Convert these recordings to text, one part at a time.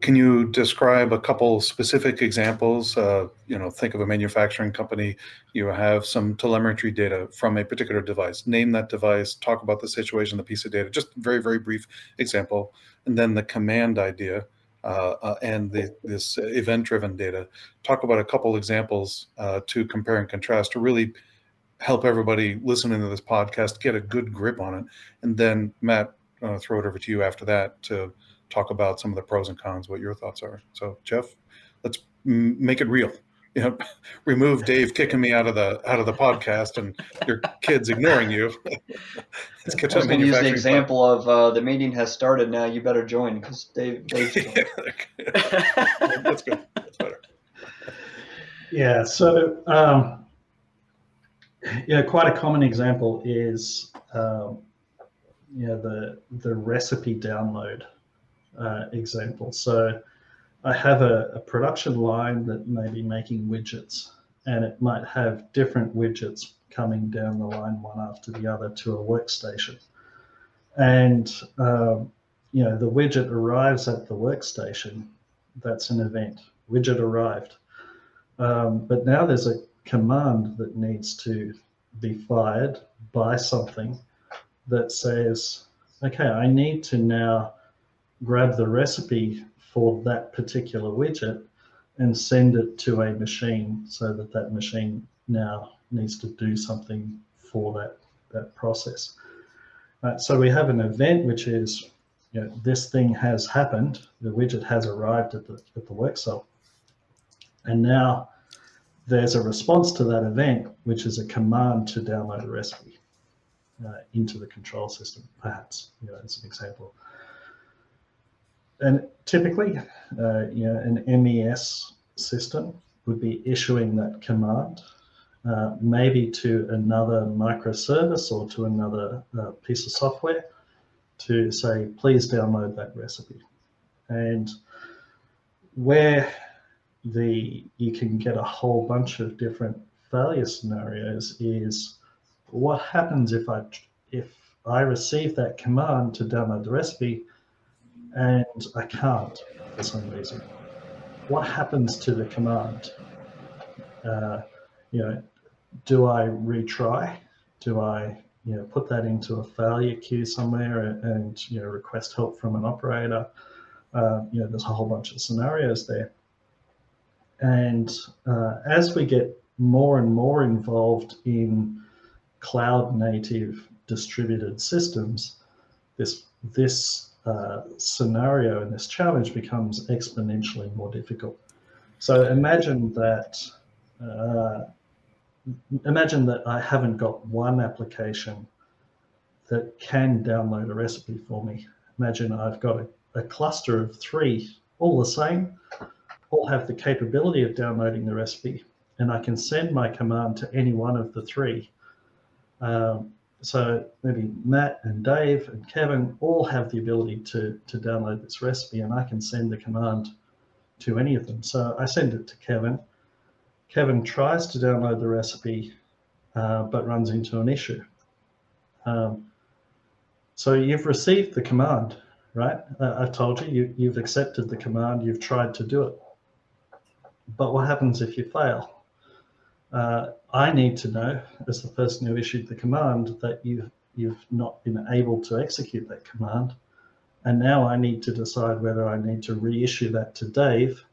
can you describe a couple specific examples? Uh, you know, think of a manufacturing company. You have some telemetry data from a particular device. Name that device. Talk about the situation, the piece of data. Just very, very brief example, and then the command idea uh, uh, and the, this event-driven data. Talk about a couple examples uh, to compare and contrast to really help everybody listening to this podcast get a good grip on it. And then Matt, uh, throw it over to you after that to talk about some of the pros and cons, what your thoughts are. So, Jeff, let's make it real. You know, remove Dave kicking me out of the out of the podcast and your kids ignoring you. let's get to I was going to use the example part. of uh, the meeting has started now. You better join because Dave. Dave's That's good. That's better. Yeah. So, um, yeah, quite a common example is, um, yeah, the the recipe download uh, example. So I have a, a, production line that may be making widgets, and it might have different widgets coming down the line one after the other to a workstation. And um, you know the widget arrives at the workstation. That's an event. Widget arrived. Um, but now there's a command that needs to be fired by something that says, okay, I need to now grab the recipe for that particular widget and send it to a machine so that that machine now needs to do something for that, that process. Uh, so we have an event which is, you know, this thing has happened, the widget has arrived at the, at the work cell. And now there's a response to that event, which is a command to download a recipe uh, into the control system, perhaps, you know, as an example and typically, uh, you know, an MES system would be issuing that command, uh, maybe to another microservice or to another uh, piece of software to say, please download that recipe. And where the you can get a whole bunch of different failure scenarios is what happens if I if I receive that command to download the recipe and I can't for some reason. What happens to the command? Uh, you know, do I retry? Do I you know put that into a failure queue somewhere and, and you know request help from an operator? Uh, you know, there's a whole bunch of scenarios there. And uh, as we get more and more involved in cloud native distributed systems, this this uh, scenario and this challenge becomes exponentially more difficult. So imagine that uh, imagine that I haven't got one application that can download a recipe for me. Imagine I've got a, a cluster of three, all the same, all have the capability of downloading the recipe, and I can send my command to any one of the three. Um, so maybe Matt and Dave and Kevin all have the ability to, to download this recipe and I can send the command to any of them. So I send it to Kevin. Kevin tries to download the recipe, uh, but runs into an issue. Um, so you've received the command, right? Uh, I've told you, you, you've accepted the command, you've tried to do it. But what happens if you fail? Uh, I need to know, as the person who issued the command, that you you've not been able to execute that command, and now I need to decide whether I need to reissue that to Dave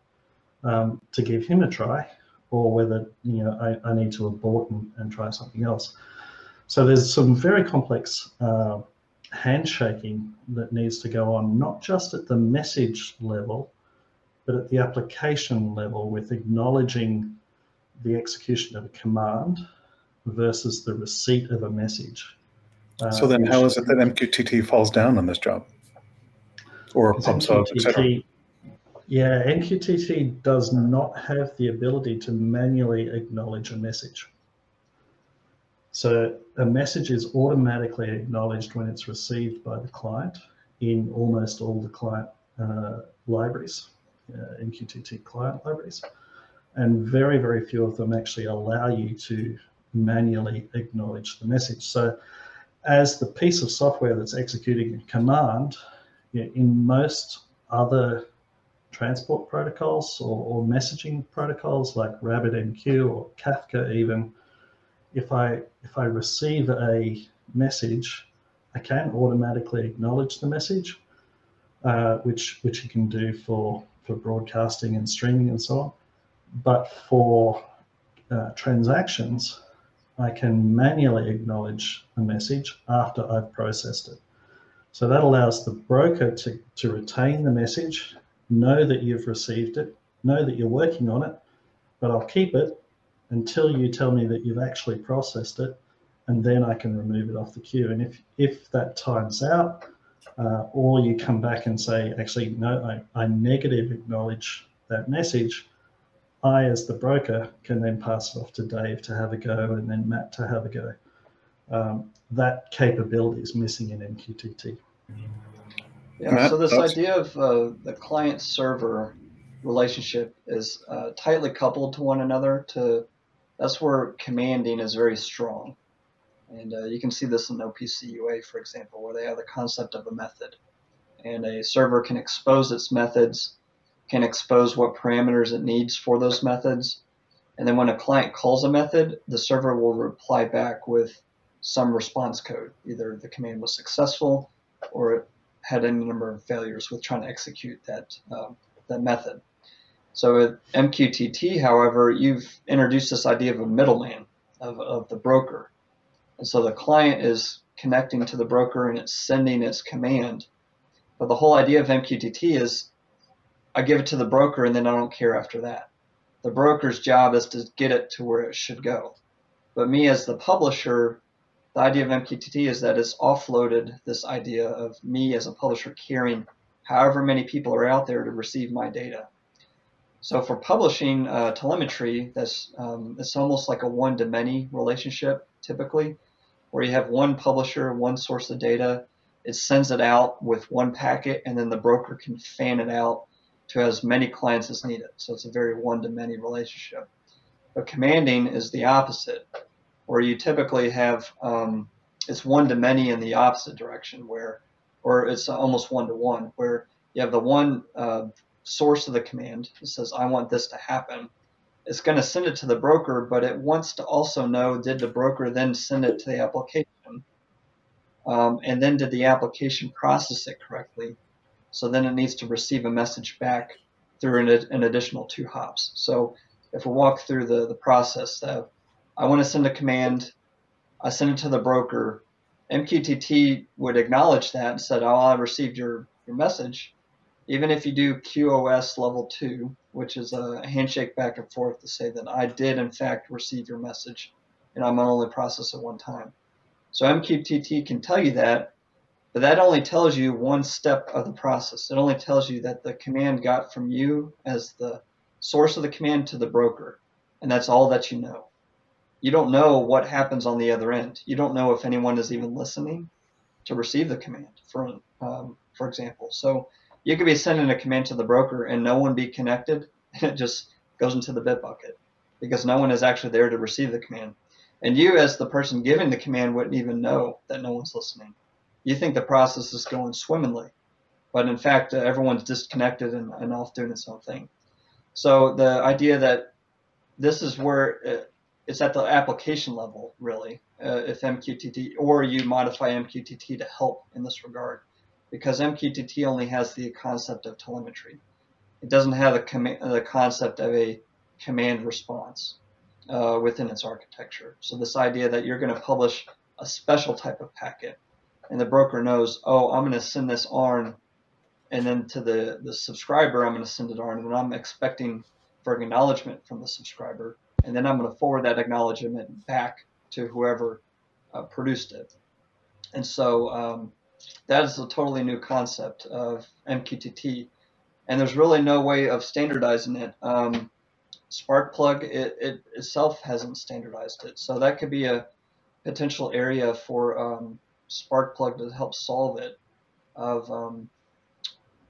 um, to give him a try, or whether you know I, I need to abort and, and, try something else. So there's some very complex uh, handshaking that needs to go on, not just at the message level, but at the application level with acknowledging the execution of a command versus the receipt of a message. Uh, so then, how is it that MQTT falls down on this job, or PubSub, etc.? Yeah, MQTT does not have the ability to manually acknowledge a message. So a message is automatically acknowledged when it's received by the client in almost all the client uh, libraries, uh, MQTT client libraries and very, very few of them actually allow you to manually acknowledge the message. So as the piece of software that's executing a command, in most other transport protocols or, or, messaging protocols like RabbitMQ or Kafka even, if I if I receive a message, I can automatically acknowledge the message, uh, which which you can do for for broadcasting and streaming and so on. But for uh, transactions, I can manually acknowledge a message after I've processed it. So that allows the broker to, to retain the message, know that you've received it, know that you're working on it, but I'll keep it until you tell me that you've actually processed it, and then I can remove it off the queue. And if, if that times out, uh, or you come back and say, actually, no, I, I negative acknowledge that message, I, as the broker, can then pass it off to Dave to have a go and then Matt to have a go. Um, that capability is missing in MQTT. Yeah, so this idea of uh, the client server relationship is uh, tightly coupled to one another. To that's where commanding is very strong, and uh, you can see this in OPC UA, for example, where they have the concept of a method, and a server can expose its methods can expose what parameters it needs for those methods. And then when a client calls a method, the server will reply back with some response code. Either the command was successful or it had any number of failures with trying to execute that, um, that method. So with MQTT, however, you've introduced this idea of a middleman, of, of the broker. And so the client is connecting to the broker and it's sending its command. But the whole idea of MQTT is I give it to the broker and then I don't care after that. The broker's job is to get it to where it should go. But me as the publisher, the idea of MQTT is that it's offloaded this idea of me as a publisher caring however many people are out there to receive my data. So for publishing uh, telemetry, that's um, it's almost like a one-to-many relationship typically, where you have one publisher, one source of data, it sends it out with one packet, and then the broker can fan it out to as many clients as needed. So it's a very one-to-many relationship. But commanding is the opposite, where you typically have um, it's one-to-many in the opposite direction, where or it's almost one-to-one, where you have the one uh, source of the command that says I want this to happen. It's going to send it to the broker, but it wants to also know did the broker then send it to the application, um, and then did the application process it correctly so then it needs to receive a message back through an, an additional two hops. So if we walk through the, the process, uh, I want to send a command, I send it to the broker. MQTT would acknowledge that and said, oh, I received your, your message. Even if you do QoS level two, which is a handshake back and forth to say that I did in fact receive your message and I'm only process it one time. So MQTT can tell you that but that only tells you one step of the process. It only tells you that the command got from you as the source of the command to the broker. And that's all that you know. You don't know what happens on the other end. You don't know if anyone is even listening to receive the command, for, um, for example. So you could be sending a command to the broker and no one be connected, and it just goes into the bit bucket because no one is actually there to receive the command. And you, as the person giving the command, wouldn't even know that no one's listening you think the process is going swimmingly, but in fact, uh, everyone's disconnected and, and off doing its own thing. So the idea that this is where it, uh, it's at the application level, really, uh, if MQTT, or you modify MQTT to help in this regard, because MQTT only has the concept of telemetry. It doesn't have the, the concept of a command response uh, within its architecture. So this idea that you're going to publish a special type of packet and the broker knows, oh, I'm going to send this ARN, and then to the, the subscriber, I'm going to send it ARN, and I'm expecting for acknowledgement from the subscriber, and then I'm going to forward that acknowledgement back to whoever uh, produced it. And so um, that is a totally new concept of MQTT, and there's really no way of standardizing it. Um, Sparkplug it, it itself hasn't standardized it, so that could be a potential area for um, Sparkplug to help solve it of um,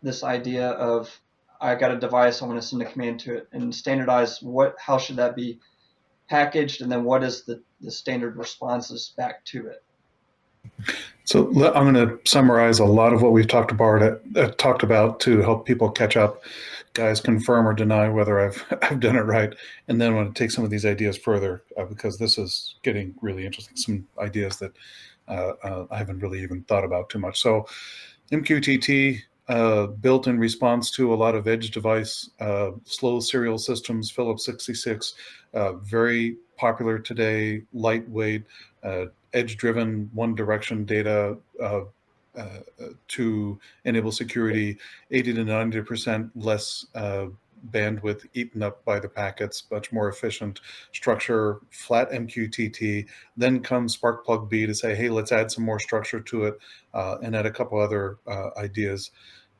this idea of I got a device, I want to send a command to it and standardize what how should that be packaged and then what is the, the standard responses back to it. So I'm going to summarize a lot of what we've talked about, uh, talked about to help people catch up. Guys, confirm or deny whether I've I've done it right, and then I want to take some of these ideas further uh, because this is getting really interesting. Some ideas that uh, uh I haven't really even thought about too much. So, MQTT uh, built in response to a lot of edge device uh, slow serial systems, Phillips 66, very popular today, lightweight edge driven one direction data uh, uh, to enable security 80 to 90 percent less uh, bandwidth eaten up by the packets much more efficient structure flat mqtt then comes sparkplug b to say hey let's add some more structure to it uh, and add a couple other uh, ideas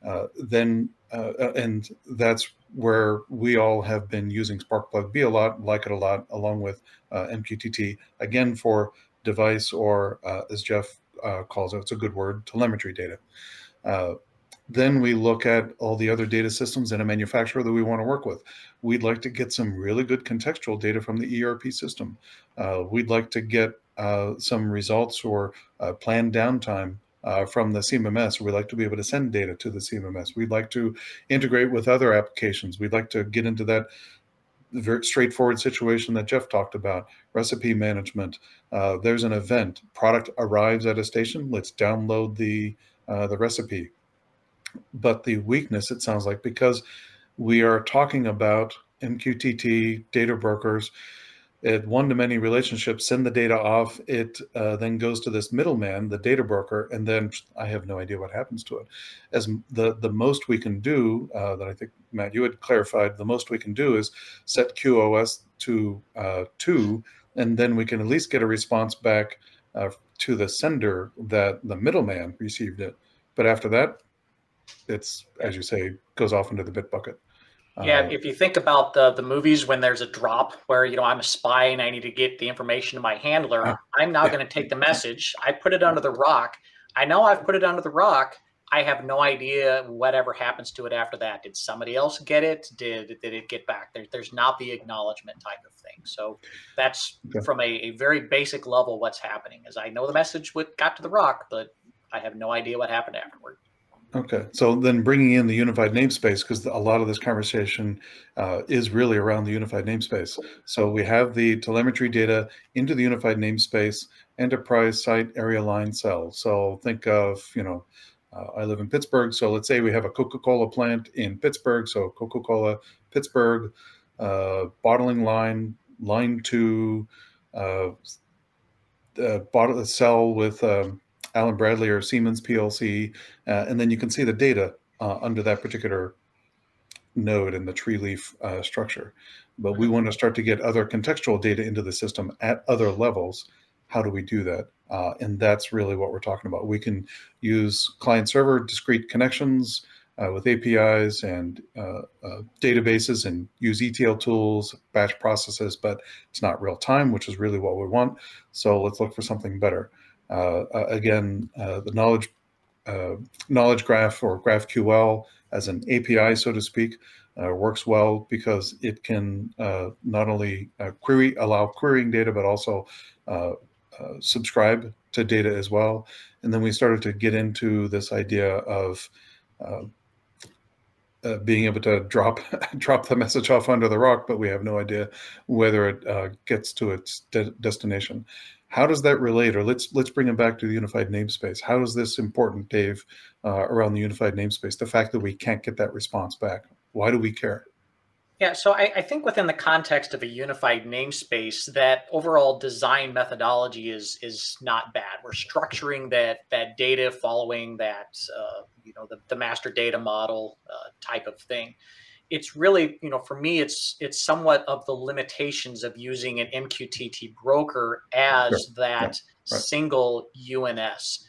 uh, then and that's where we all have been using sparkplug b a lot like it a lot along with mqtt again for device, or uh, as Jeff uh, calls it, it's a good word, telemetry data. Then we look at all the other data systems in a manufacturer that we want to work with. We'd like to get some really good contextual data from the ERP system. Uh, we'd like to get uh, some results or uh, planned downtime uh, from the CMMS. We'd like to be able to send data to the CMMS. We'd like to integrate with other applications. We'd like to get into that very straightforward situation that Jeff talked about, recipe management. Uh, there's an event, product arrives at a station, let's download the uh, the recipe. But the weakness, it sounds like, because we are talking about MQTT data brokers, it one-to-many relationship, send the data off. It uh, then goes to this middleman, the data broker, and then I have no idea what happens to it. As the the most we can do, uh, that I think Matt you had clarified, the most we can do is set QoS to uh, two, and then we can at least get a response back uh, to the sender that the middleman received it. But after that, it's as you say, goes off into the bit bucket. Yeah, um, if you think about the the movies when there's a drop where you know I'm a spy and I need to get the information to my handler, uh, I'm now yeah. going to take the message. I put it under the rock. I know I've put it under the rock. I have no idea whatever happens to it after that. Did somebody else get it? Did did it get back? There, there's not the acknowledgement type of thing. So that's okay. from a, a very basic level what's happening. Is I know the message what got to the rock, but I have no idea what happened afterward. Okay, so then bringing in the unified namespace because a lot of this conversation uh, is really around the unified namespace. So we have the telemetry data into the unified namespace, enterprise site area line cell. So think of you know, uh, I live in Pittsburgh, so let's say we have a Coca-Cola plant in Pittsburgh. So Coca-Cola Pittsburgh uh, bottling line, line two, uh, bottle cell with. Um, Allen Bradley or Siemens PLC, uh, and then you can see the data uh, under that particular node in the tree leaf uh, structure. But we want to start to get other contextual data into the system at other levels. How do we do that? Uh, and that's really what we're talking about. We can use client server discrete connections uh, with APIs and uh, databases and use ETL tools, batch processes, but it's not real time, which is really what we want. So let's look for something better. Uh, uh, again, uh, the knowledge knowledge graph or GraphQL as an API, so to speak, works well because it can not only query allow querying data, but also subscribe to data as well. And then we started to get into this idea of uh, uh, being able to drop drop the message off under the rock, but we have no idea whether it uh, gets to its de- destination. How does that relate? Or let's let's bring it back to the unified namespace. How is this important, Dave, uh, around the unified namespace? The fact that we can't get that response back. Why do we care? Yeah, so I, I, think within the context of a unified namespace, that overall design methodology is is not bad. We're structuring that that data following that uh, you know the, the master data model uh, type of thing it's really you know for me it's it's somewhat of the limitations of using an mqtt broker as sure. that right. single uns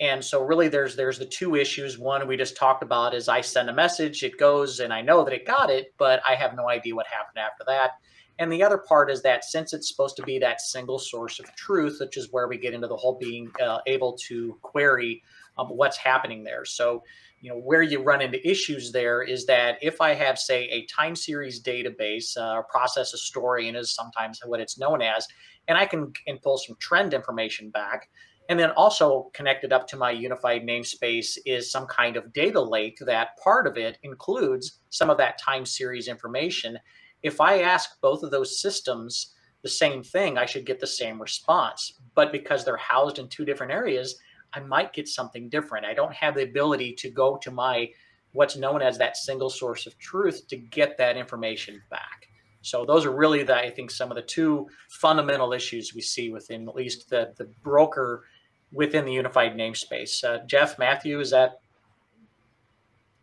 and so really there's there's the two issues one we just talked about is i send a message it goes and i know that it got it but i have no idea what happened after that and the other part is that since it's supposed to be that single source of truth which is where we get into the whole being uh, able to query um, what's happening there so you know where you run into issues there is that if I have say a time series database uh, or process historian is sometimes what it's known as, and I can, can pull some trend information back. And then also connected up to my unified namespace is some kind of data lake that part of it includes some of that time series information. If I ask both of those systems the same thing, I should get the same response. But because they're housed in two different areas, I might get something different. I don't have the ability to go to my what's known as that single source of truth to get that information back. So those are really the I think some of the two fundamental issues we see within at least the the broker within the unified namespace. Uh, Jeff, Matthew, is that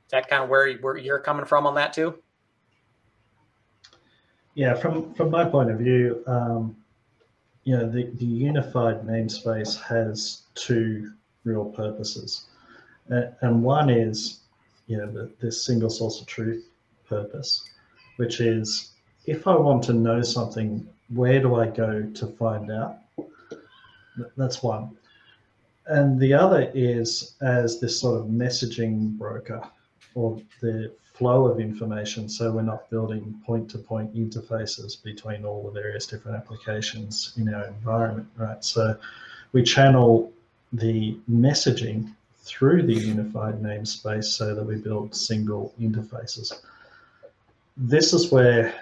is that kind of where, where you're coming from on that too? Yeah, from from my point of view, um, you know, the, the unified namespace has two real purposes. And one is, you know, this single source of truth purpose, which is if I want to know something, where do I go to find out? That's one. And the other is as this sort of messaging broker or the flow of information so we're not building point-to-point interfaces between all the various different applications in our environment, right? So we channel the messaging through the unified namespace so that we build single interfaces. This is where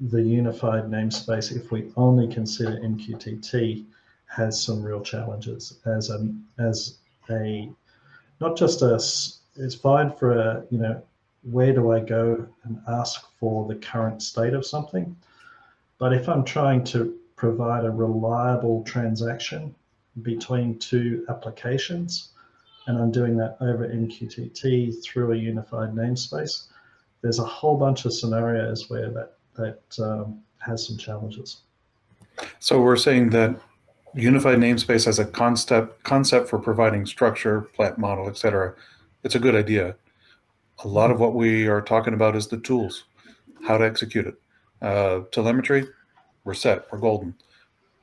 the unified namespace, if we only consider MQTT, has some real challenges as a as a not just a it's fine for a you know where do I go and ask for the current state of something? But if I'm trying to provide a reliable transaction between two applications, and I'm doing that over MQTT through a unified namespace, there's a whole bunch of scenarios where that that um, has some challenges. So we're saying that unified namespace as a concept concept for providing structure, plant model, etc. It's a good idea a lot of what we are talking about is the tools, how to execute it. Uh, telemetry, we're set, we're golden.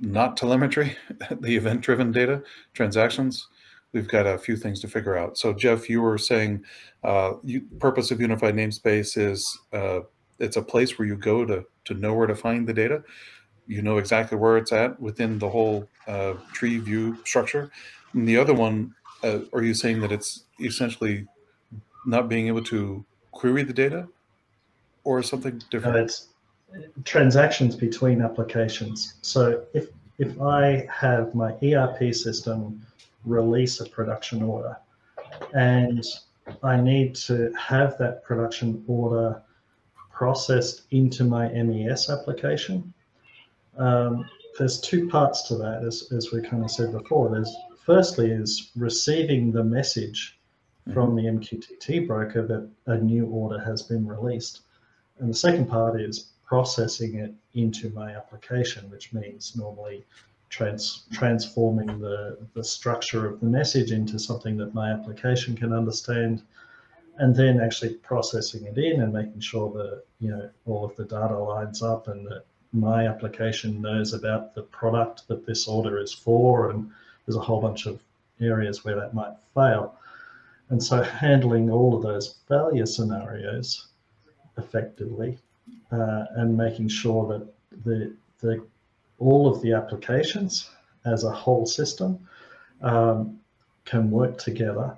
Not telemetry, the event driven data, transactions, we've got a few things to figure out. So, Jeff, you were saying uh, you, purpose of unified namespace is uh, it's a place where you go to, to know where to find the data. You know exactly where it's at within the whole uh, tree view structure. And the other one, uh, are you saying that it's essentially not being able to query the data or something different? No, it's transactions between applications. So if if I have my ERP system release a production order and I need to have that production order processed into my MES application, um, there's two parts to that, as, as we kind of said before. There's firstly is receiving the message from the MQTT broker that a new order has been released. And the second part is processing it into my application, which means normally trans transforming the, the structure of the message into something that my application can understand, and then actually processing it in and making sure that you know all of the data lines up and that my application knows about the product that this order is for, and there's a whole bunch of areas where that might fail. And so handling all of those failure scenarios effectively uh, and making sure that the, the, all of the applications as a whole system um, can work together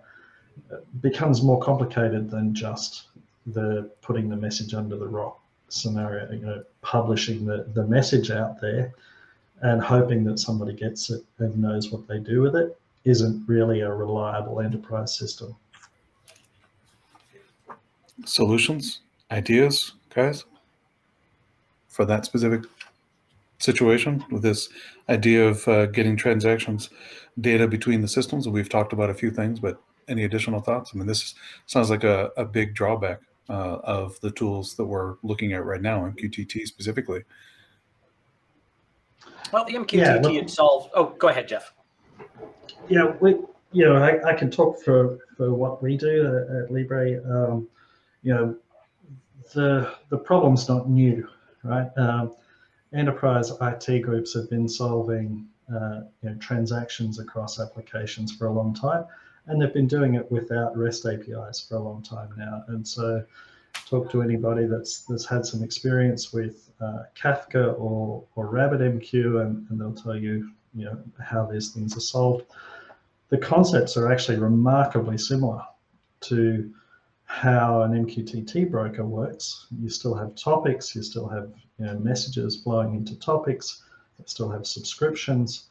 becomes more complicated than just the putting the message under the rock scenario, you know, publishing the, the message out there and hoping that somebody gets it and knows what they do with it isn't really a reliable enterprise system. Solutions, ideas, guys, for that specific situation with this idea of uh, getting transactions data between the systems? We've talked about a few things, but any additional thoughts? I mean, this sounds like a, a big drawback uh, of the tools that we're looking at right now, MQTT specifically. Well, the MQTT yeah, well, itself. Oh, go ahead, Jeff. Yeah, we, you know, I, I can talk for, for what we do at, at Libre. Um, you know, the the problem's not new, right? Um, enterprise IT groups have been solving uh, you know, transactions across applications for a long time, and they've been doing it without REST APIs for a long time now. And so, talk to anybody that's that's had some experience with uh, Kafka or or RabbitMQ, and, and they'll tell you you know how these things are solved. The concepts are actually remarkably similar to how an MQTT broker works. You still have topics, you still have you know, messages flowing into topics, you still have subscriptions.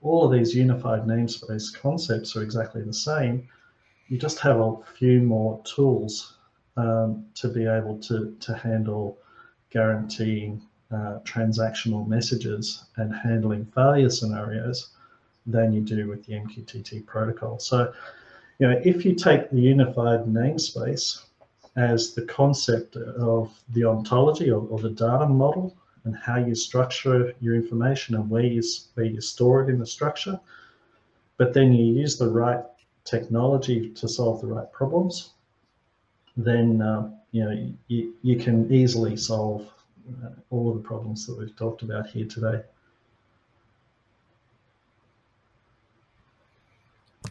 All of these unified namespace concepts are exactly the same. You just have a few more tools um, to be able to, to handle guaranteeing uh, transactional messages and handling failure scenarios than you do with the MQTT protocol. So, you know, if you take the unified namespace as the concept of the ontology or, or the data model and how you structure your information and where you, where you store it in the structure, but then you use the right technology to solve the right problems, then uh, you know you, you can easily solve uh, all of the problems that we've talked about here today.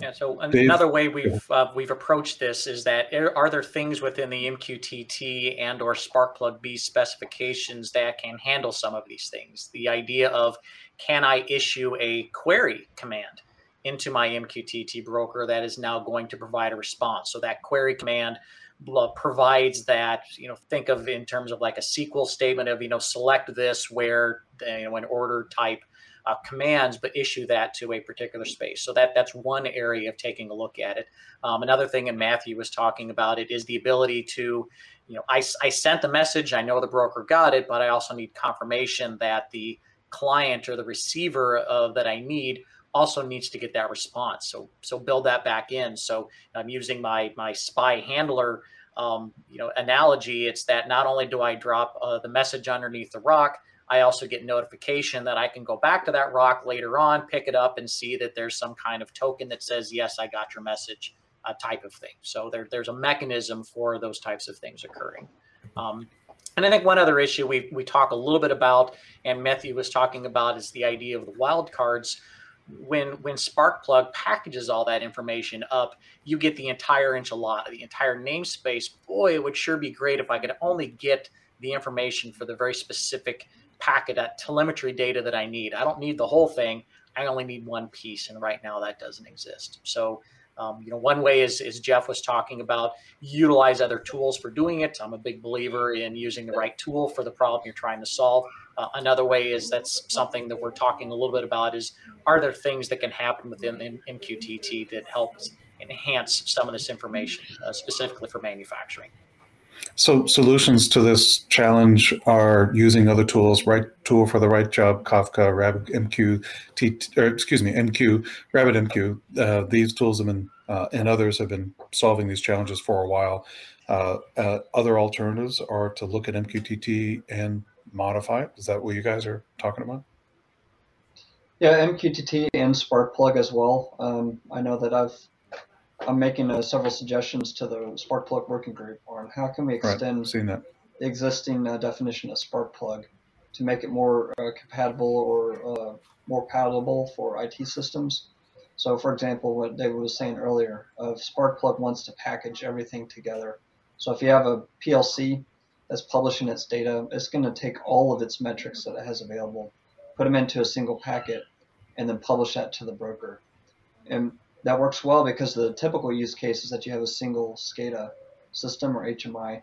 Yeah. So another way we've uh, we've approached this is that are there things within the MQTT and or Sparkplug B specifications that can handle some of these things? The idea of can I issue a query command into my MQTT broker that is now going to provide a response? So that query command provides that you know think of in terms of like a SQL statement of you know select this where you know an order type uh, commands, but issue that to a particular space. So that that's one area of taking a look at it. Um, another thing, and Matthew was talking about it, is the ability to, you know, I, I sent the message, I know the broker got it, but I also need confirmation that the client or the receiver of that I need also needs to get that response. So so build that back in. So I'm using my my spy handler um, you know analogy. It's that not only do I drop uh, the message underneath the rock, I also get notification that I can go back to that rock later on, pick it up, and see that there's some kind of token that says yes, I got your message, uh, type of thing. So there, there's a mechanism for those types of things occurring. Um, and I think one other issue we we talk a little bit about, and Matthew was talking about, is the idea of the wildcards when when Sparkplug packages all that information up, you get the entire enchilada, the entire namespace. Boy, it would sure be great if I could only get the information for the very specific packet that telemetry data that I need. I don't need the whole thing. I only need one piece, and right now that doesn't exist. So um, you know, one way is, is Jeff was talking about utilize other tools for doing it. I'm a big believer in using the right tool for the problem you're trying to solve. Uh, another way is that's something that we're talking a little bit about is are there things that can happen within MQTT that helps enhance some of this information, uh, specifically for manufacturing? So solutions to this challenge are using other tools, right tool for the right job, Kafka, RabbitMQ, T, or excuse me, MQ, RabbitMQ. Uh, these tools have been, uh, and others have been solving these challenges for a while. Uh, uh other alternatives are to look at MQTT and modify it. Is that what you guys are talking about? Yeah, MQTT and Sparkplug as well. Um, I know that I've I'm making uh, several suggestions to the Sparkplug working group on how can we extend right, the existing uh, definition of Sparkplug to make it more uh, compatible or uh, more palatable for IT systems. So, for example, what David was saying earlier, of Sparkplug wants to package everything together. So, if you have a PLC that's publishing its data, it's going to take all of its metrics that it has available, put them into a single packet, and then publish that to the broker. And that works well because the typical use case is that you have a single SCADA system or HMI,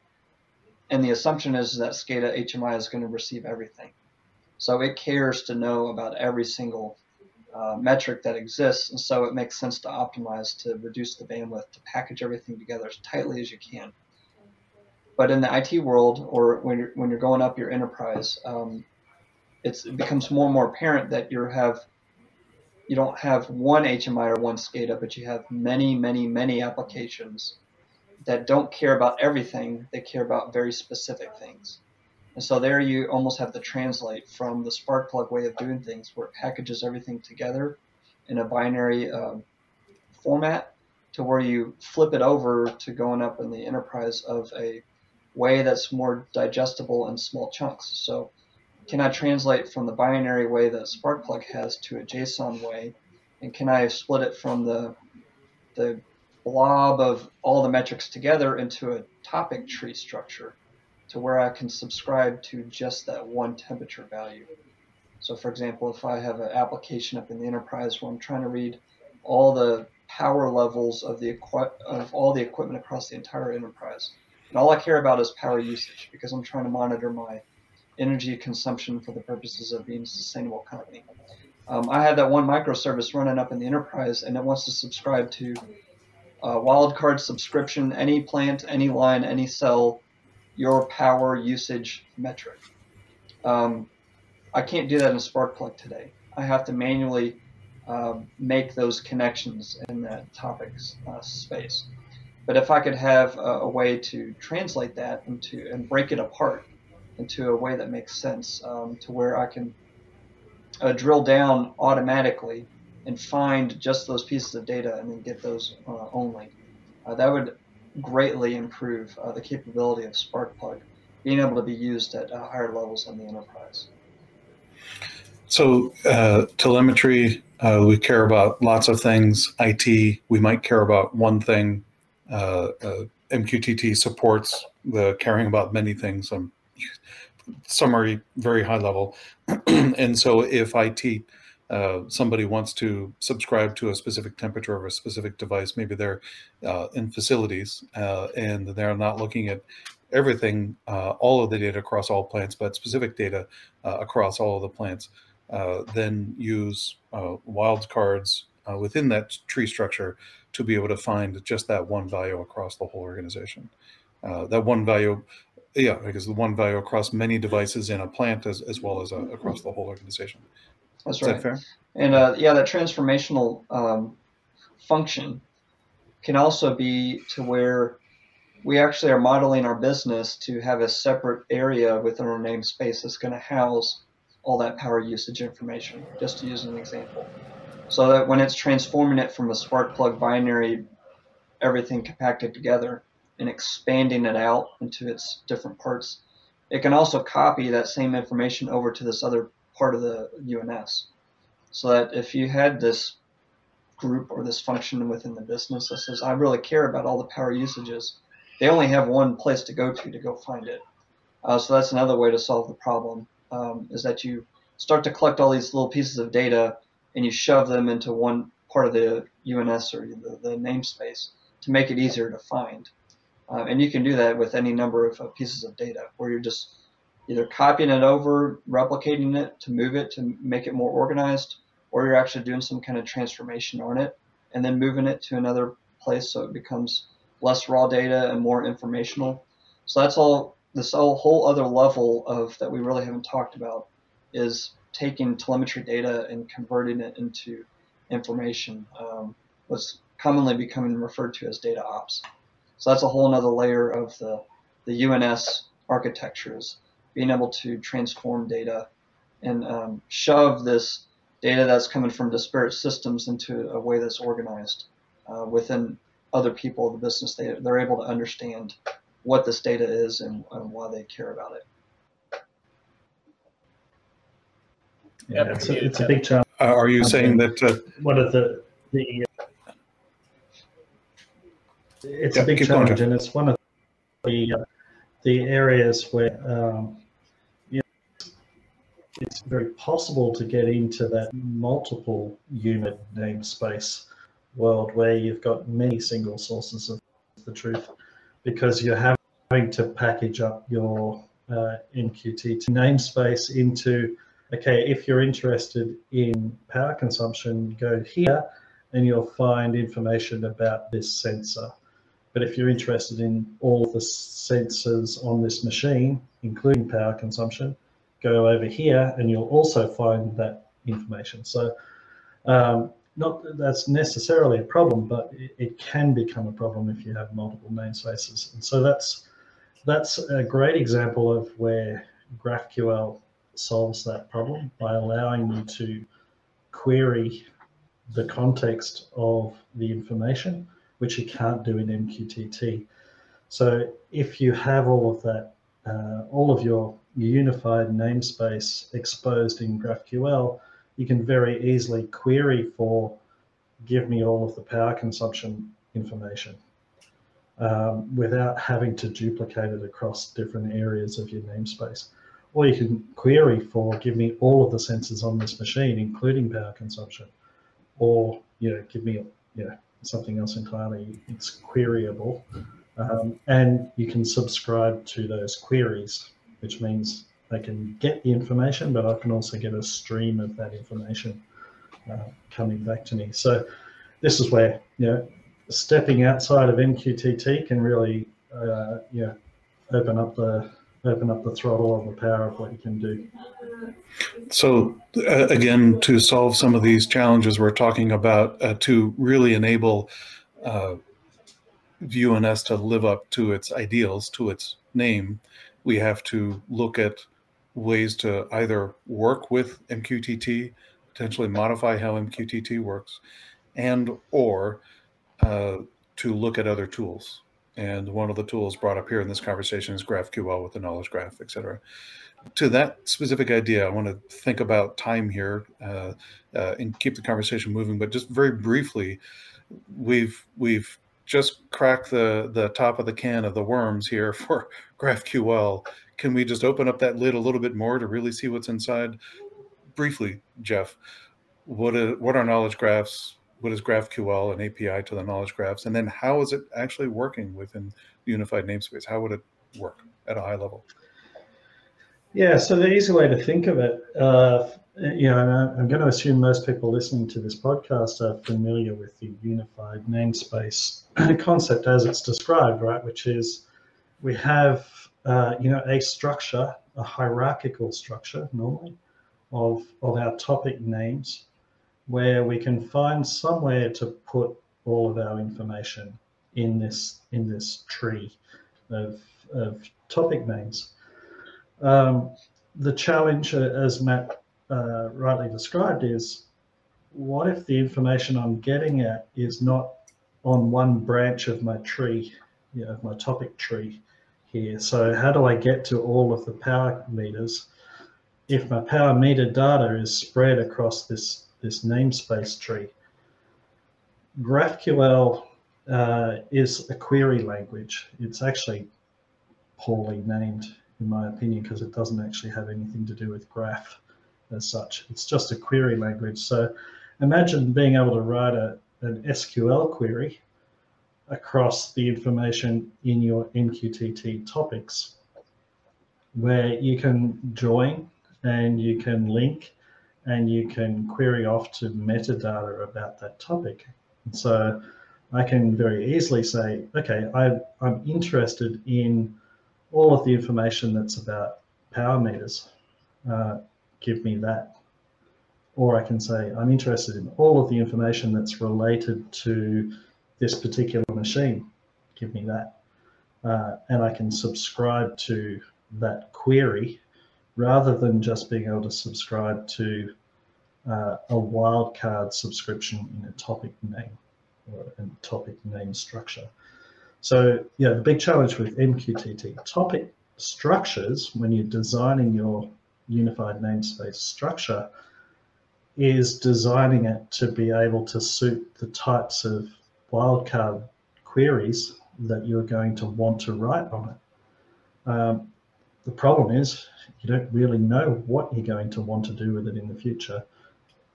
and the assumption is that SCADA HMI is going to receive everything. So it cares to know about every single uh, metric that exists, and so it makes sense to optimize to reduce the bandwidth to package everything together as tightly as you can. But in the IT world, or when you're when you're going up your enterprise, um, it becomes more and more apparent that you have you don't have one HMI or one SCADA, but you have many, many, many applications that don't care about everything. They care about very specific things. And so there you almost have to translate from the Sparkplug way of doing things, where it packages everything together in a binary um, format, to where you flip it over to going up in the enterprise of a way that's more digestible in small chunks. So can I translate from the binary way that Sparkplug has to a JSON way? And can I split it from the, the blob of all the metrics together into a topic tree structure to where I can subscribe to just that one temperature value? So for example, if I have an application up in the enterprise where I'm trying to read all the power levels of the of all the equipment across the entire enterprise, and all I care about is power usage because I'm trying to monitor my energy consumption for the purposes of being a sustainable company. Um, I have that one microservice running up in the enterprise, and it wants to subscribe to a wildcard subscription, any plant, any line, any cell, your power usage metric. Um, I can't do that in Sparkplug today. I have to manually um, make those connections in that topics uh, space. But if I could have a, a, way to translate that into and break it apart into a way that makes sense, um, to where I can uh, drill down automatically and find just those pieces of data and then get those uh, only, uh, that would greatly improve uh, the capability of Sparkplug being able to be used at uh, higher levels in the enterprise. So uh, telemetry, we care about lots of things. IT, we might care about one thing. MQTT supports the caring about many things. Um, summary, very high level. and so if IT, uh, somebody wants to subscribe to a specific temperature of a specific device, maybe they're uh, in facilities and they're not looking at everything, all of the data across all plants, but specific data across all of the plants uh, then use uh, wildcards uh, within that tree structure to be able to find just that one value across the whole organization. Uh, that one value, yeah, because the one value across many devices in a plant as, as well as uh, across the whole organization. That's Is right. That fair? And yeah, that transformational um, function can also be to where we actually are modeling our business to have a separate area within our namespace that's going to house all that power usage information, just to use an example. So that when it's transforming it from a Sparkplug binary, everything compacted together, and expanding it out into its different parts, it can also copy that same information over to this other part of the UNS. So that if you had this group or this function within the business that says, I really care about all the power usages, they only have one place to go to to go find it. Uh, so that's another way to solve the problem um, is that you start to collect all these little pieces of data and you shove them into one part of the UNS or the, the namespace to make it easier to find. Uh, and you can do that with any number of uh, pieces of data where you're just either copying it over, replicating it to move it to make it more organized, or you're actually doing some kind of transformation on it and then moving it to another place so it becomes less raw data and more informational. So that's all this whole other level of that we really haven't talked about is taking telemetry data and converting it into information. Um, what's commonly becoming referred to as data ops. So that's a whole other layer of the the UNS architectures, being able to transform data and um, shove this data that's coming from disparate systems into a way that's organized uh, within other people of the business. They, they're able to understand what this data is and, and why they care about it. Yeah, it's a, it's a big challenge. Uh, are you saying that uh, one of the the it's yeah, a big challenge, and it's one of the uh, the areas where um, you know, it's very possible to get into that multiple unit namespace world where you've got many single sources of the truth because you're having to package up your uh, MQTT namespace into, okay, if you're interested in power consumption, go here and you'll find information about this sensor. But if you're interested in all the sensors on this machine, including power consumption, go over here and you'll also find that information. So um, not that that's necessarily a problem, but it, it, can become a problem if you have multiple namespaces. And so that's that's a great example of where GraphQL solves that problem by allowing you to query the context of the information, which you can't do in MQTT. So if you have all of that, uh, all of your unified namespace exposed in GraphQL, you can very easily query for give me all of the power consumption information um, without having to duplicate it across different areas of your namespace. or you can query for give me all of the sensors on this machine, including power consumption, or you know give me you know something else entirely. It's queryable, um, and you can subscribe to those queries, which means they can get the information, but I can also get a stream of that information uh, coming back to me. So this is where you know stepping outside of MQTT can really uh, you know open up the open up the throttle and the power of what you can do. So uh, again, to solve some of these challenges we're talking about, uh, to really enable uh, UNS to live up to its ideals, to its name, we have to look at ways to either work with MQTT, potentially modify how MQTT works, and or uh, to look at other tools. And one of the tools brought up here in this conversation is GraphQL with the knowledge graph, et cetera. To that specific idea, I want to think about time here uh, uh, and keep the conversation moving. But just very briefly, we've we've just cracked the the top of the can of the worms here for GraphQL. Can we just open up that lid a little bit more to really see what's inside? Briefly, Jeff, what are, what are knowledge graphs? What is GraphQL, an API to the knowledge graphs, and then how is it actually working within the unified namespace? How would it work at a high level? Yeah, so the easy way to think of it, uh, you know, I'm going to assume most people listening to this podcast are familiar with the unified namespace concept as it's described, right? Which is we have, uh, you know, a structure, a hierarchical structure normally of, of our topic names where we can find somewhere to put all of our information in this in this tree of, of topic names. Um, the challenge, uh, as Matt uh, rightly described, is what if the information I'm getting at is not on one branch of my tree, you know, my topic tree here. So how do I get to all of the power meters if my power meter data is spread across this this namespace tree. GraphQL uh, is a query language. It's actually poorly named, in my opinion, because it doesn't actually have anything to do with graph as such. It's just a query language. So imagine being able to write a, an SQL query across the information in your MQTT topics, where you can join and you can link and you can query off to metadata about that topic. so I can very easily say, okay, I, I'm interested in all of the information that's about power meters. Uh, give me that. Or I can say, I'm interested in all of the information that's related to this particular machine. Give me that. Uh, and I can subscribe to that query rather than just being able to subscribe to uh, a wildcard subscription in a topic name or a topic name structure. So yeah, the big challenge with MQTT topic structures when you're designing your unified namespace structure is designing it to be able to suit the types of wildcard queries that you're going to want to write on it. Um, the problem is you don't really know what you're going to want to do with it in the future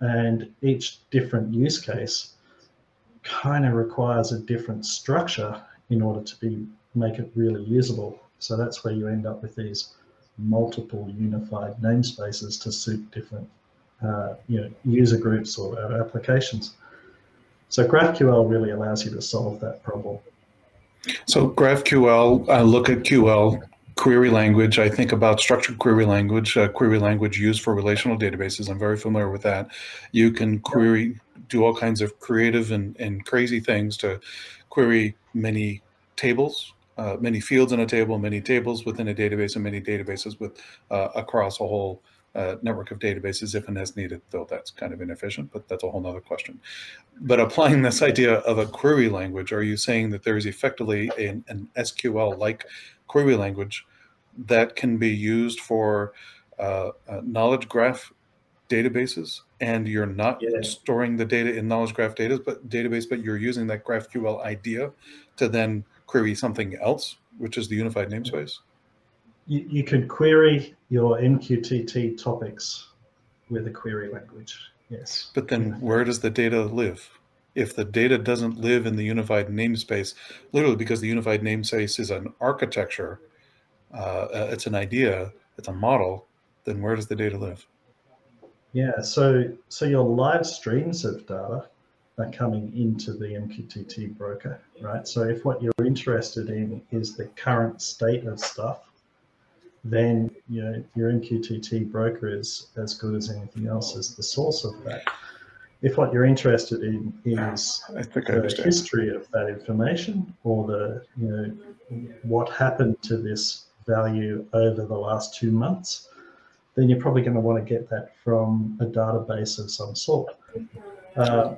and each different use case kind of requires a different structure in order to be make it really usable. So that's where you end up with these multiple unified namespaces to suit different uh, you know, user groups or applications. So GraphQL really allows you to solve that problem. So GraphQL, I look at QL query language, I think about structured query language, uh, query language used for relational databases. I'm very familiar with that. You can query, do all kinds of creative and, and crazy things to query many tables, uh, many fields in a table, many tables within a database, and many databases with uh, across a whole uh, network of databases if and as needed, though that's kind of inefficient, but that's a whole nother question. But applying this idea of a query language, are you saying that there is effectively an, an SQL-like query language that can be used for uh, uh, knowledge graph databases and you're not yeah. storing the data in knowledge graph data, but database, but you're using that GraphQL idea to then query something else, which is the unified namespace? you, you could query your MQTT topics with a query language. Yes. But then where does the data live? If the data doesn't live in the unified namespace, literally because the unified namespace is an architecture, uh, uh, it's an idea, it's a model, then where does the data live? Yeah, so so your live streams of data are coming into the MQTT broker, right? So if what you're interested in is the current state of stuff, then you know your MQTT broker is as good as anything else as the source of that. If what you're interested in is I the history of that information or the you know what happened to this value over the last two months, then you're probably going to want to get that from a database of some sort. Uh,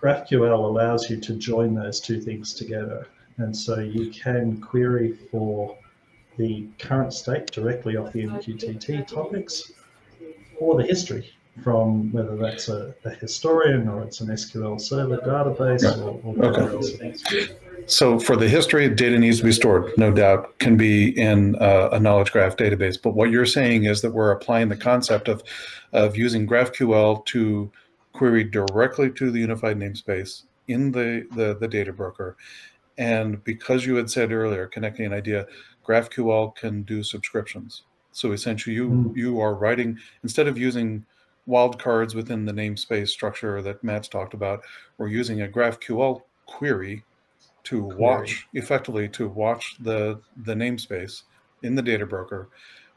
GraphQL allows you to join those two things together, and so you can query for the current state directly off the MQTT topics or the history from whether that's a, a historian or it's an SQL Server database or, or whatever Okay. Else it is. So for the history, data needs to be stored, no doubt, can be in uh, a knowledge graph database. But what you're saying is that we're applying the concept of, of using GraphQL to query directly to the unified namespace in the, the, the data broker. And because you had said earlier, connecting an idea, GraphQL can do subscriptions. So essentially, you Mm. you are writing instead of using wildcards within the namespace structure that Matt's talked about, we're using a GraphQL query to watch effectively to watch the the namespace in the data broker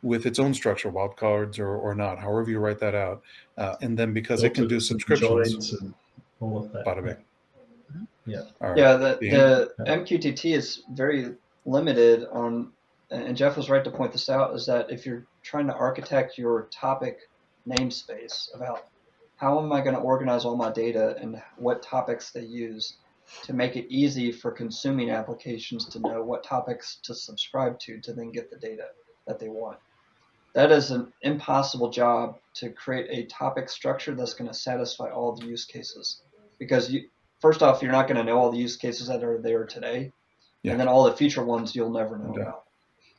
with its own structure, wildcards or, or not, however you write that out. Uh, and then because it can do subscriptions, joins and all of that. bada bing. Yeah. All right. Yeah, the, Yeah. the MQTT is very limited on, and Jeff was right to point this out, is that if you're trying to architect your topic namespace about how am I going to organize all my data and what topics they use to make it easy for consuming applications to know what topics to subscribe to to then get the data that they want. That is an impossible job to create a topic structure that's going to satisfy all the use cases because you, first off, you're not going to know all the use cases that are there today, Yeah. and then all the future ones you'll never know Yeah. about.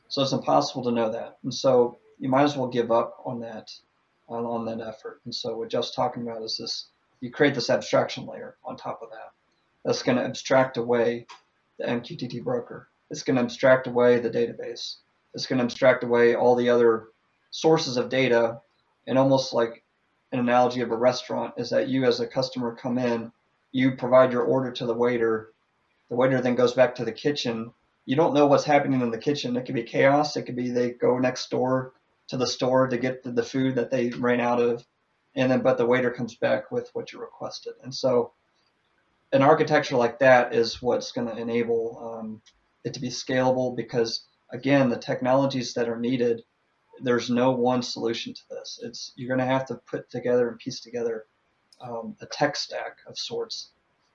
So it's impossible to know that, and so you might as well give up on that, on, on that effort. And so what Jeff's talking about is this: you create this abstraction layer on top of that. That's going to abstract away the MQTT broker. It's going to abstract away the database. It's going to abstract away all the other sources of data, and almost like an analogy of a restaurant is that you as a customer come in you provide your order to the waiter. The waiter then goes back to the kitchen. You don't know what's happening in the kitchen. It could be chaos. It could be they go next door to the store to get the, the food that they ran out of, and then but the waiter comes back with what you requested. And so, an architecture like that is what's going to enable um, it to be scalable because again, the technologies that are needed, there's no one solution to this. It's you're going to have to put together and piece together um, a tech stack of sorts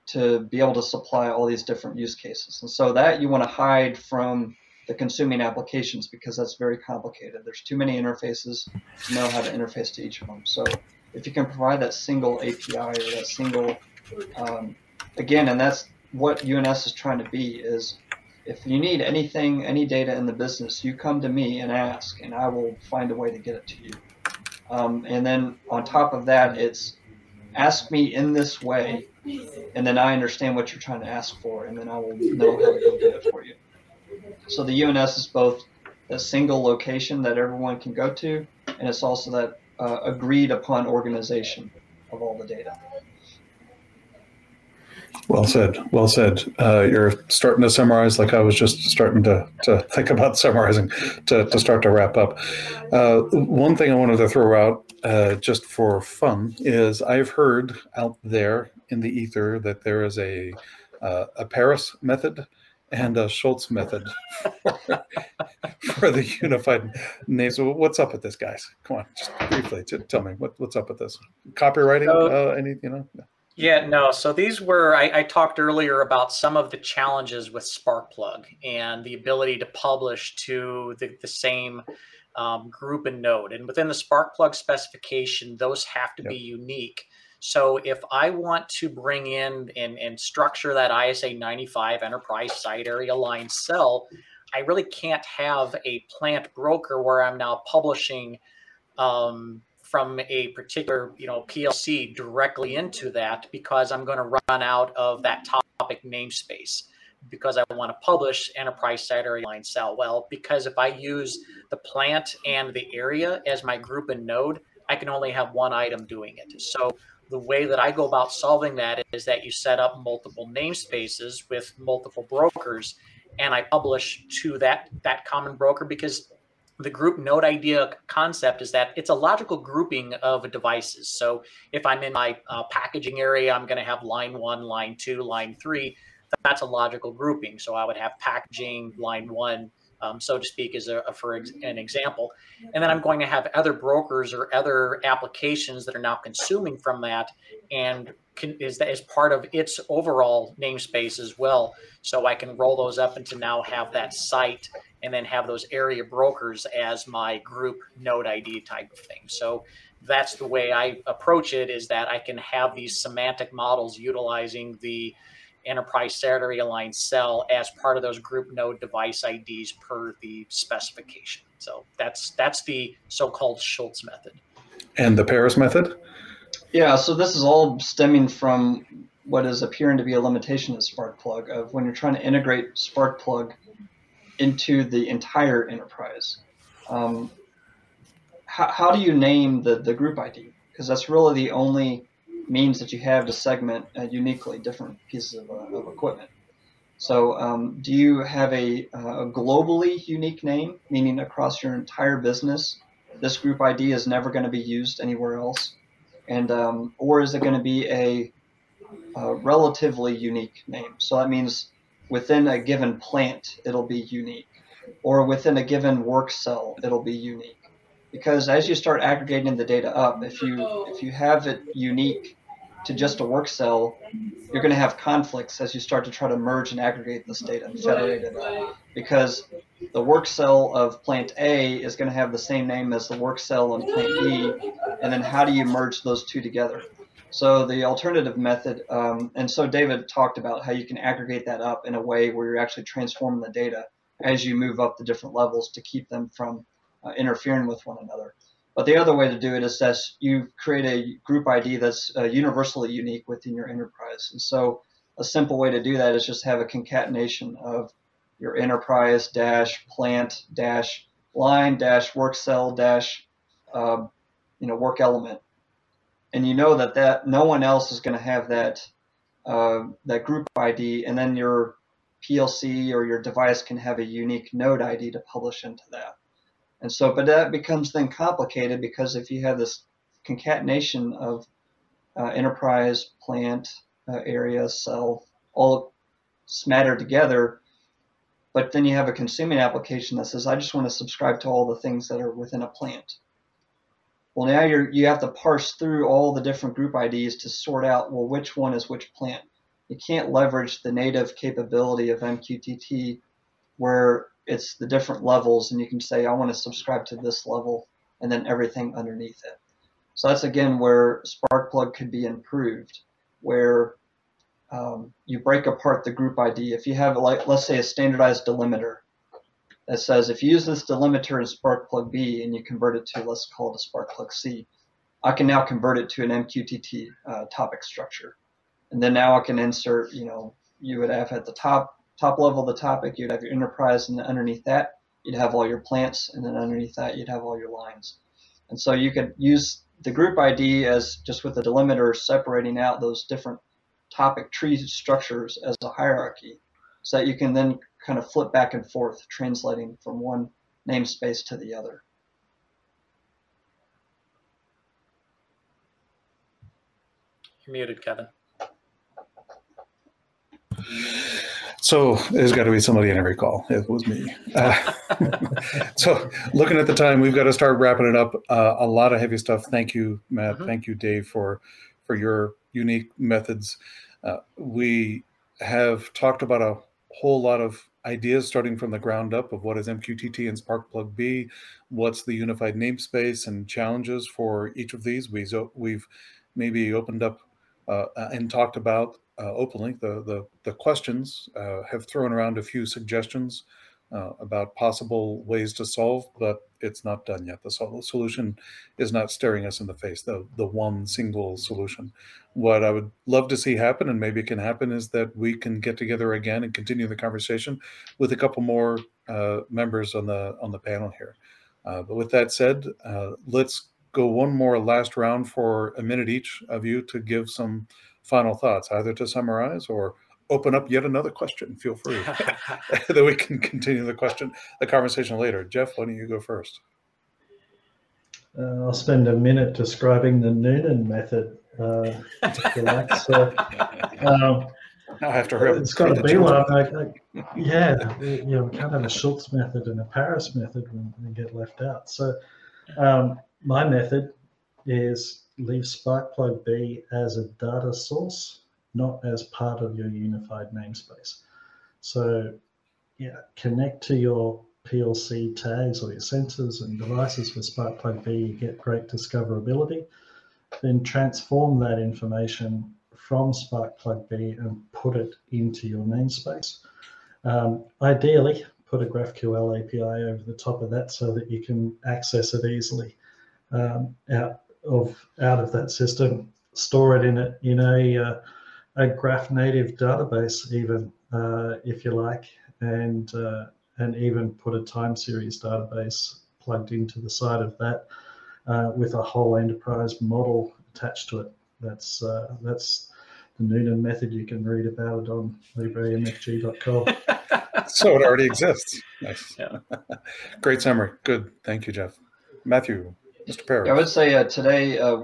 to be able to supply all these different use cases. And so that you want to hide from the consuming applications because that's very complicated. There's too many interfaces to know how to interface to each of them. So if you can provide that single API or that single, um, again, and that's what UNS is trying to be is if you need anything, any data in the business, you come to me and ask, and I will find a way to get it to you. Um, and then on top of that, it's ask me in this way, and then I understand what you're trying to ask for, and then I will know how to go do it for you. So the UNS is both a single location that everyone can go to, and it's also that uh, agreed upon organization of all the data. Well said. Well said. Uh, you're starting to summarize like I was just starting to, to think about summarizing to, to start to wrap up. Uh, one thing I wanted to throw out uh, just for fun is I've heard out there in the ether that there is a, uh, a Parris method and a Schultz method for, for the unified name. So what's up with this, guys? Come on, just briefly t- tell me what, what's up with this. Copyrighting? Uh, any, you know? Yeah, no. So these were, I, I talked earlier about some of the challenges with Sparkplug and the ability to publish to the, the same um, group and node. And within the Sparkplug specification, those have to Yep. be unique. So if I want to bring in and, and structure that ISA 95 enterprise site area line cell, I really can't have a plant broker where I'm now publishing um, from a particular you know PLC directly into that because I'm going to run out of that topic namespace because I want to publish enterprise site area line cell. Well, because if I use the plant and the area as my group and node, I can only have one item doing it. So the way that I go about solving that is that you set up multiple namespaces with multiple brokers and I publish to that that common broker because the group node idea concept is that it's a logical grouping of devices. So if I'm in my uh, packaging area, I'm going to have line one, line two, line three. That's a logical grouping. So I would have packaging line one, um, so to speak, as a, for ex- an example. And then I'm going to have other brokers or other applications that are now consuming from that and can, is that is part of its overall namespace as well. So I can roll those up into now have that site and then have those area brokers as my group node ID type of thing. So that's the way I approach it is that I can have these semantic models utilizing the enterprise site area line cell as part of those group node device IDs per the specification. So that's that's the so-called Schultz method. And the Parris method? Yeah, so this is all stemming from what is appearing to be a limitation of Sparkplug of when you're trying to integrate Sparkplug into the entire enterprise. Um, how, how do you name the, the group ID? Because that's really the only means that you have to segment uh, uniquely different pieces of, uh, of equipment. So, um, do you have a, uh, a, globally unique name, meaning across your entire business, this group ID is never going to be used anywhere else? And um, or is it going to be a, a relatively unique name? So that means within a given plant, it'll be unique, or within a given work cell, it'll be unique. Because as you start aggregating the data up, if you if you have it unique to just a work cell, you're going to have conflicts as you start to try to merge and aggregate this data and federate it up. Because the work cell of plant A is going to have the same name as the work cell in plant B, and then how do you merge those two together? So the alternative method, um, and so David talked about how you can aggregate that up in a way where you're actually transforming the data as you move up the different levels to keep them from uh, interfering with one another. But the other way to do it is that you create a group ID that's uh, universally unique within your enterprise. And so a simple way to do that is just have a concatenation of your enterprise dash plant dash line dash work cell dash uh, you know work element and you know that that no one else is going to have that uh, that group ID, and then your PLC or your device can have a unique node ID to publish into that. And so, but that becomes then complicated because if you have this concatenation of uh, enterprise, plant, uh, area, cell, all smattered together, but then you have a consuming application that says, I just want to subscribe to all the things that are within a plant. Well, now you're you have to parse through all the different group IDs to sort out well which one is which plant. You can't leverage the native capability of MQTT where it's the different levels and you can say I want to subscribe to this level and then everything underneath it. So that's again where Sparkplug could be improved, where um, you break apart the group ID. If you have like let's say a standardized delimiter that says if you use this delimiter in Sparkplug B and you convert it to, let's call it a Sparkplug C, I can now convert it to an MQTT uh, topic structure. And then now I can insert, you know, you would have at the top top level of the topic, you'd have your enterprise, and then underneath that, you'd have all your plants, and then underneath that, you'd have all your lines. And so you could use the group ID as just with the delimiter separating out those different topic tree structures as a hierarchy so that you can then kind of flip back and forth, translating from one namespace to the other. You're muted, Kevin. So there's got to be somebody in every call. It was me. Uh, so looking at the time, we've got to start wrapping it up. Uh, a lot of heavy stuff. Thank you, Matt. Mm-hmm. Thank you, Dave, for for your unique methods. Uh, we have talked about a whole lot of ideas starting from the ground up of what is MQTT and Sparkplug B, what's the unified namespace and challenges for each of these. We, we've maybe opened up uh, and talked about uh, openly the, the, the questions, uh, have thrown around a few suggestions uh, about possible ways to solve, but it's not done yet. The solution is not staring us in the face, the, the one single solution. What I would love to see happen, and maybe it can happen, is that we can get together again and continue the conversation with a couple more uh, members on the on the panel here. Uh, but with that said, uh, let's go one more last round for a minute each of you to give some final thoughts, either to summarize or open up yet another question. Feel free that we can continue the question, the conversation later. Jeff, why don't you go first? Uh, I'll spend a minute describing the Noonan method. Uh, like. so, um, I have to hurry. It's got to be one. Like, like, yeah, you know, we can't have a Schultz method and a Parris method when they get left out. So, um, my method is leave Sparkplug B as a data source not as part of your unified namespace. So yeah, connect to your PLC tags or your sensors and devices with Sparkplug B, you get great discoverability. Then transform that information from Sparkplug B and put it into your namespace. Um, ideally, put a GraphQL API over the top of that so that you can access it easily um, out of out of that system. Store it in a in a uh, a graph native database even uh, if you like and uh, and even put a time series database plugged into the side of that uh, with a whole enterprise model attached to it. That's uh, that's the Noonan method you can read about it on libramfg.com so it already exists. Nice. Yeah. great summary. Good. Thank you Jeff. Matthew Mr. Parris I would say uh, today uh,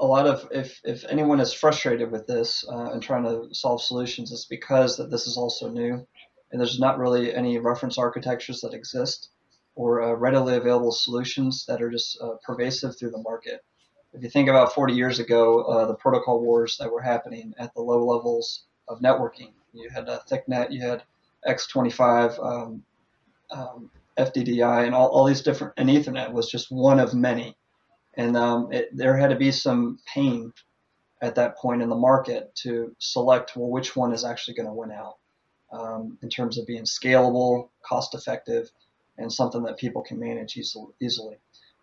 a lot of if if anyone is frustrated with this uh, and trying to solve solutions, it's because that this is also new, and there's not really any reference architectures that exist or uh, readily available solutions that are just uh, pervasive through the market. If you think about 40 years ago, uh, the protocol wars that were happening at the low levels of networking, you had a ThickNet, you had X25, um, um, FDDI, and all, all these different, and Ethernet was just one of many and um, it, there had to be some pain at that point in the market to select well which one is actually going to win out um, in terms of being scalable, cost effective, and something that people can manage easily.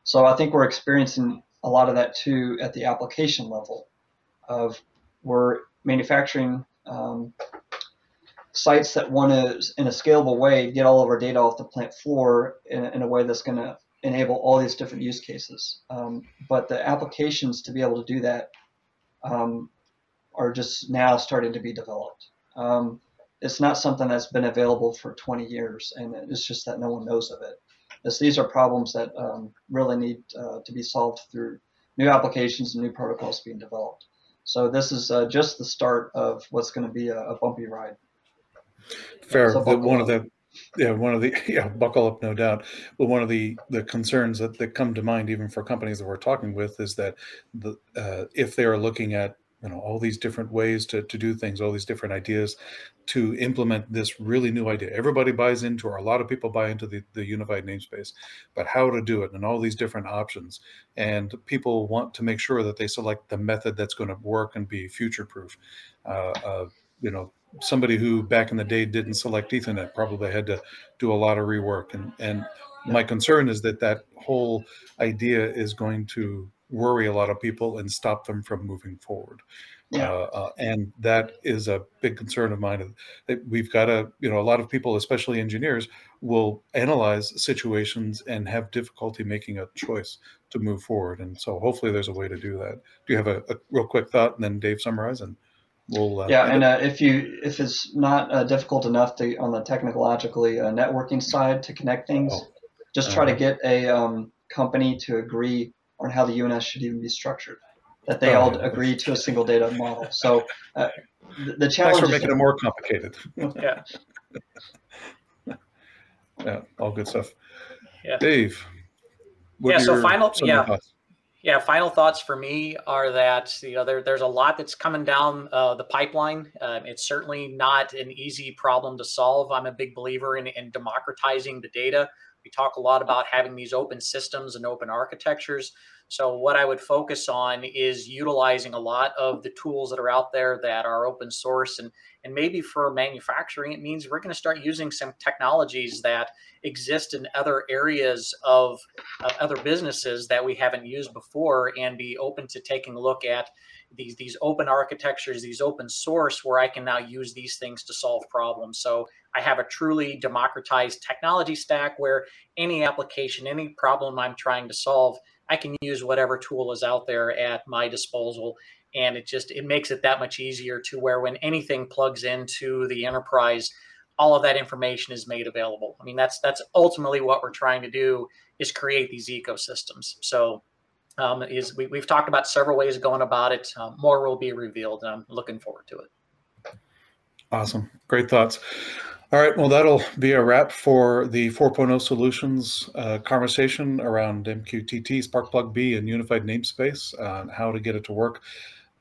So I think we're experiencing a lot of that too at the application level of we're manufacturing um, sites that want to, in a scalable way, get all of our data off the plant floor in, in a way that's going to enable all these different use cases. Um, but the applications to be able to do that um, are just now starting to be developed. Um, it's not something that's been available for 20 years, and it's just that no one knows of it. As these are problems that um, really need uh, to be solved through new applications and new protocols being developed. So this is uh, just the start of what's going to be a, a bumpy ride. Fair. So one of the yeah one of the yeah buckle up no doubt. But one of the the concerns that, that come to mind even for companies that we're talking with is that the uh, if they are looking at you know all these different ways to, to do things all these different ideas to implement this really new idea. Everybody buys into or a lot of people buy into the, the unified namespace but how to do it and all these different options. And people want to make sure that they select the method that's going to work and be future proof uh, uh, you know somebody who back in the day didn't select Ethernet probably had to do a lot of rework. And, and my concern is that that whole idea is going to worry a lot of people and stop them from moving forward. Yeah. Uh, uh, and that is a big concern of mine. That we've got to, you know, a lot of people, especially engineers, will analyze situations and have difficulty making a choice to move forward. And so, hopefully, there's a way to do that. Do you have a, a real quick thought, and then Dave summarize and We'll, uh, yeah, and uh, if you if it's not uh, difficult enough to on the technologically uh, networking side to connect things, oh. just try to uh-huh. get a um, company to agree on how the UNS should even be structured. That they oh, all agree to a single data model. So uh, the, the challenge. Thanks for making it more complicated. yeah. yeah, all good stuff. Yeah. Dave. yeah. So final. Yeah. Thoughts? Yeah, final thoughts for me are that you know there, there's a lot that's coming down uh, the pipeline. Uh, it's certainly not an easy problem to solve. I'm a big believer in, in democratizing the data. We talk a lot about having these open systems and open architectures. So what I would focus on is utilizing a lot of the tools that are out there that are open source and and maybe for manufacturing it means we're going to start using some technologies that exist in other areas of, of other businesses that we haven't used before and be open to taking a look at these these open architectures, these open source where I can now use these things to solve problems. So I have a truly democratized technology stack where any application, any problem I'm trying to solve I can use whatever tool is out there at my disposal. And it just it makes it that much easier to where when anything plugs into the enterprise, all of that information is made available. I mean, that's that's ultimately what we're trying to do is create these ecosystems. So um, is we, have talked about several ways of going about it. Um, more will be revealed, and I'm looking forward to it. Awesome, great thoughts. All right, well, that'll be a wrap for the 4.0 solutions uh, conversation around MQTT, Sparkplug B, and unified namespace, uh, how to get it to work.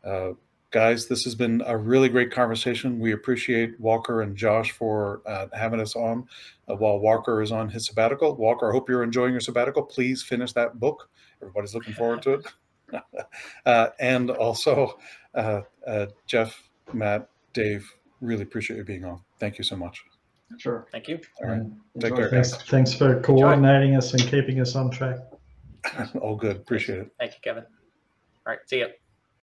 Uh, guys, this has been a really great conversation. We appreciate Walker and Josh for uh, having us on uh, while Walker is on his sabbatical. Walker, I hope you're enjoying your sabbatical. Please finish that book. Everybody's looking forward to it. Uh, and also, Jeff, Matt, Dave, really appreciate you being on. Thank you so much. Sure. Thank you. All right. Take care. Thanks, thanks for coordinating us and keeping us on track. All good. Appreciate it. Thank you, Kevin. All right. See you.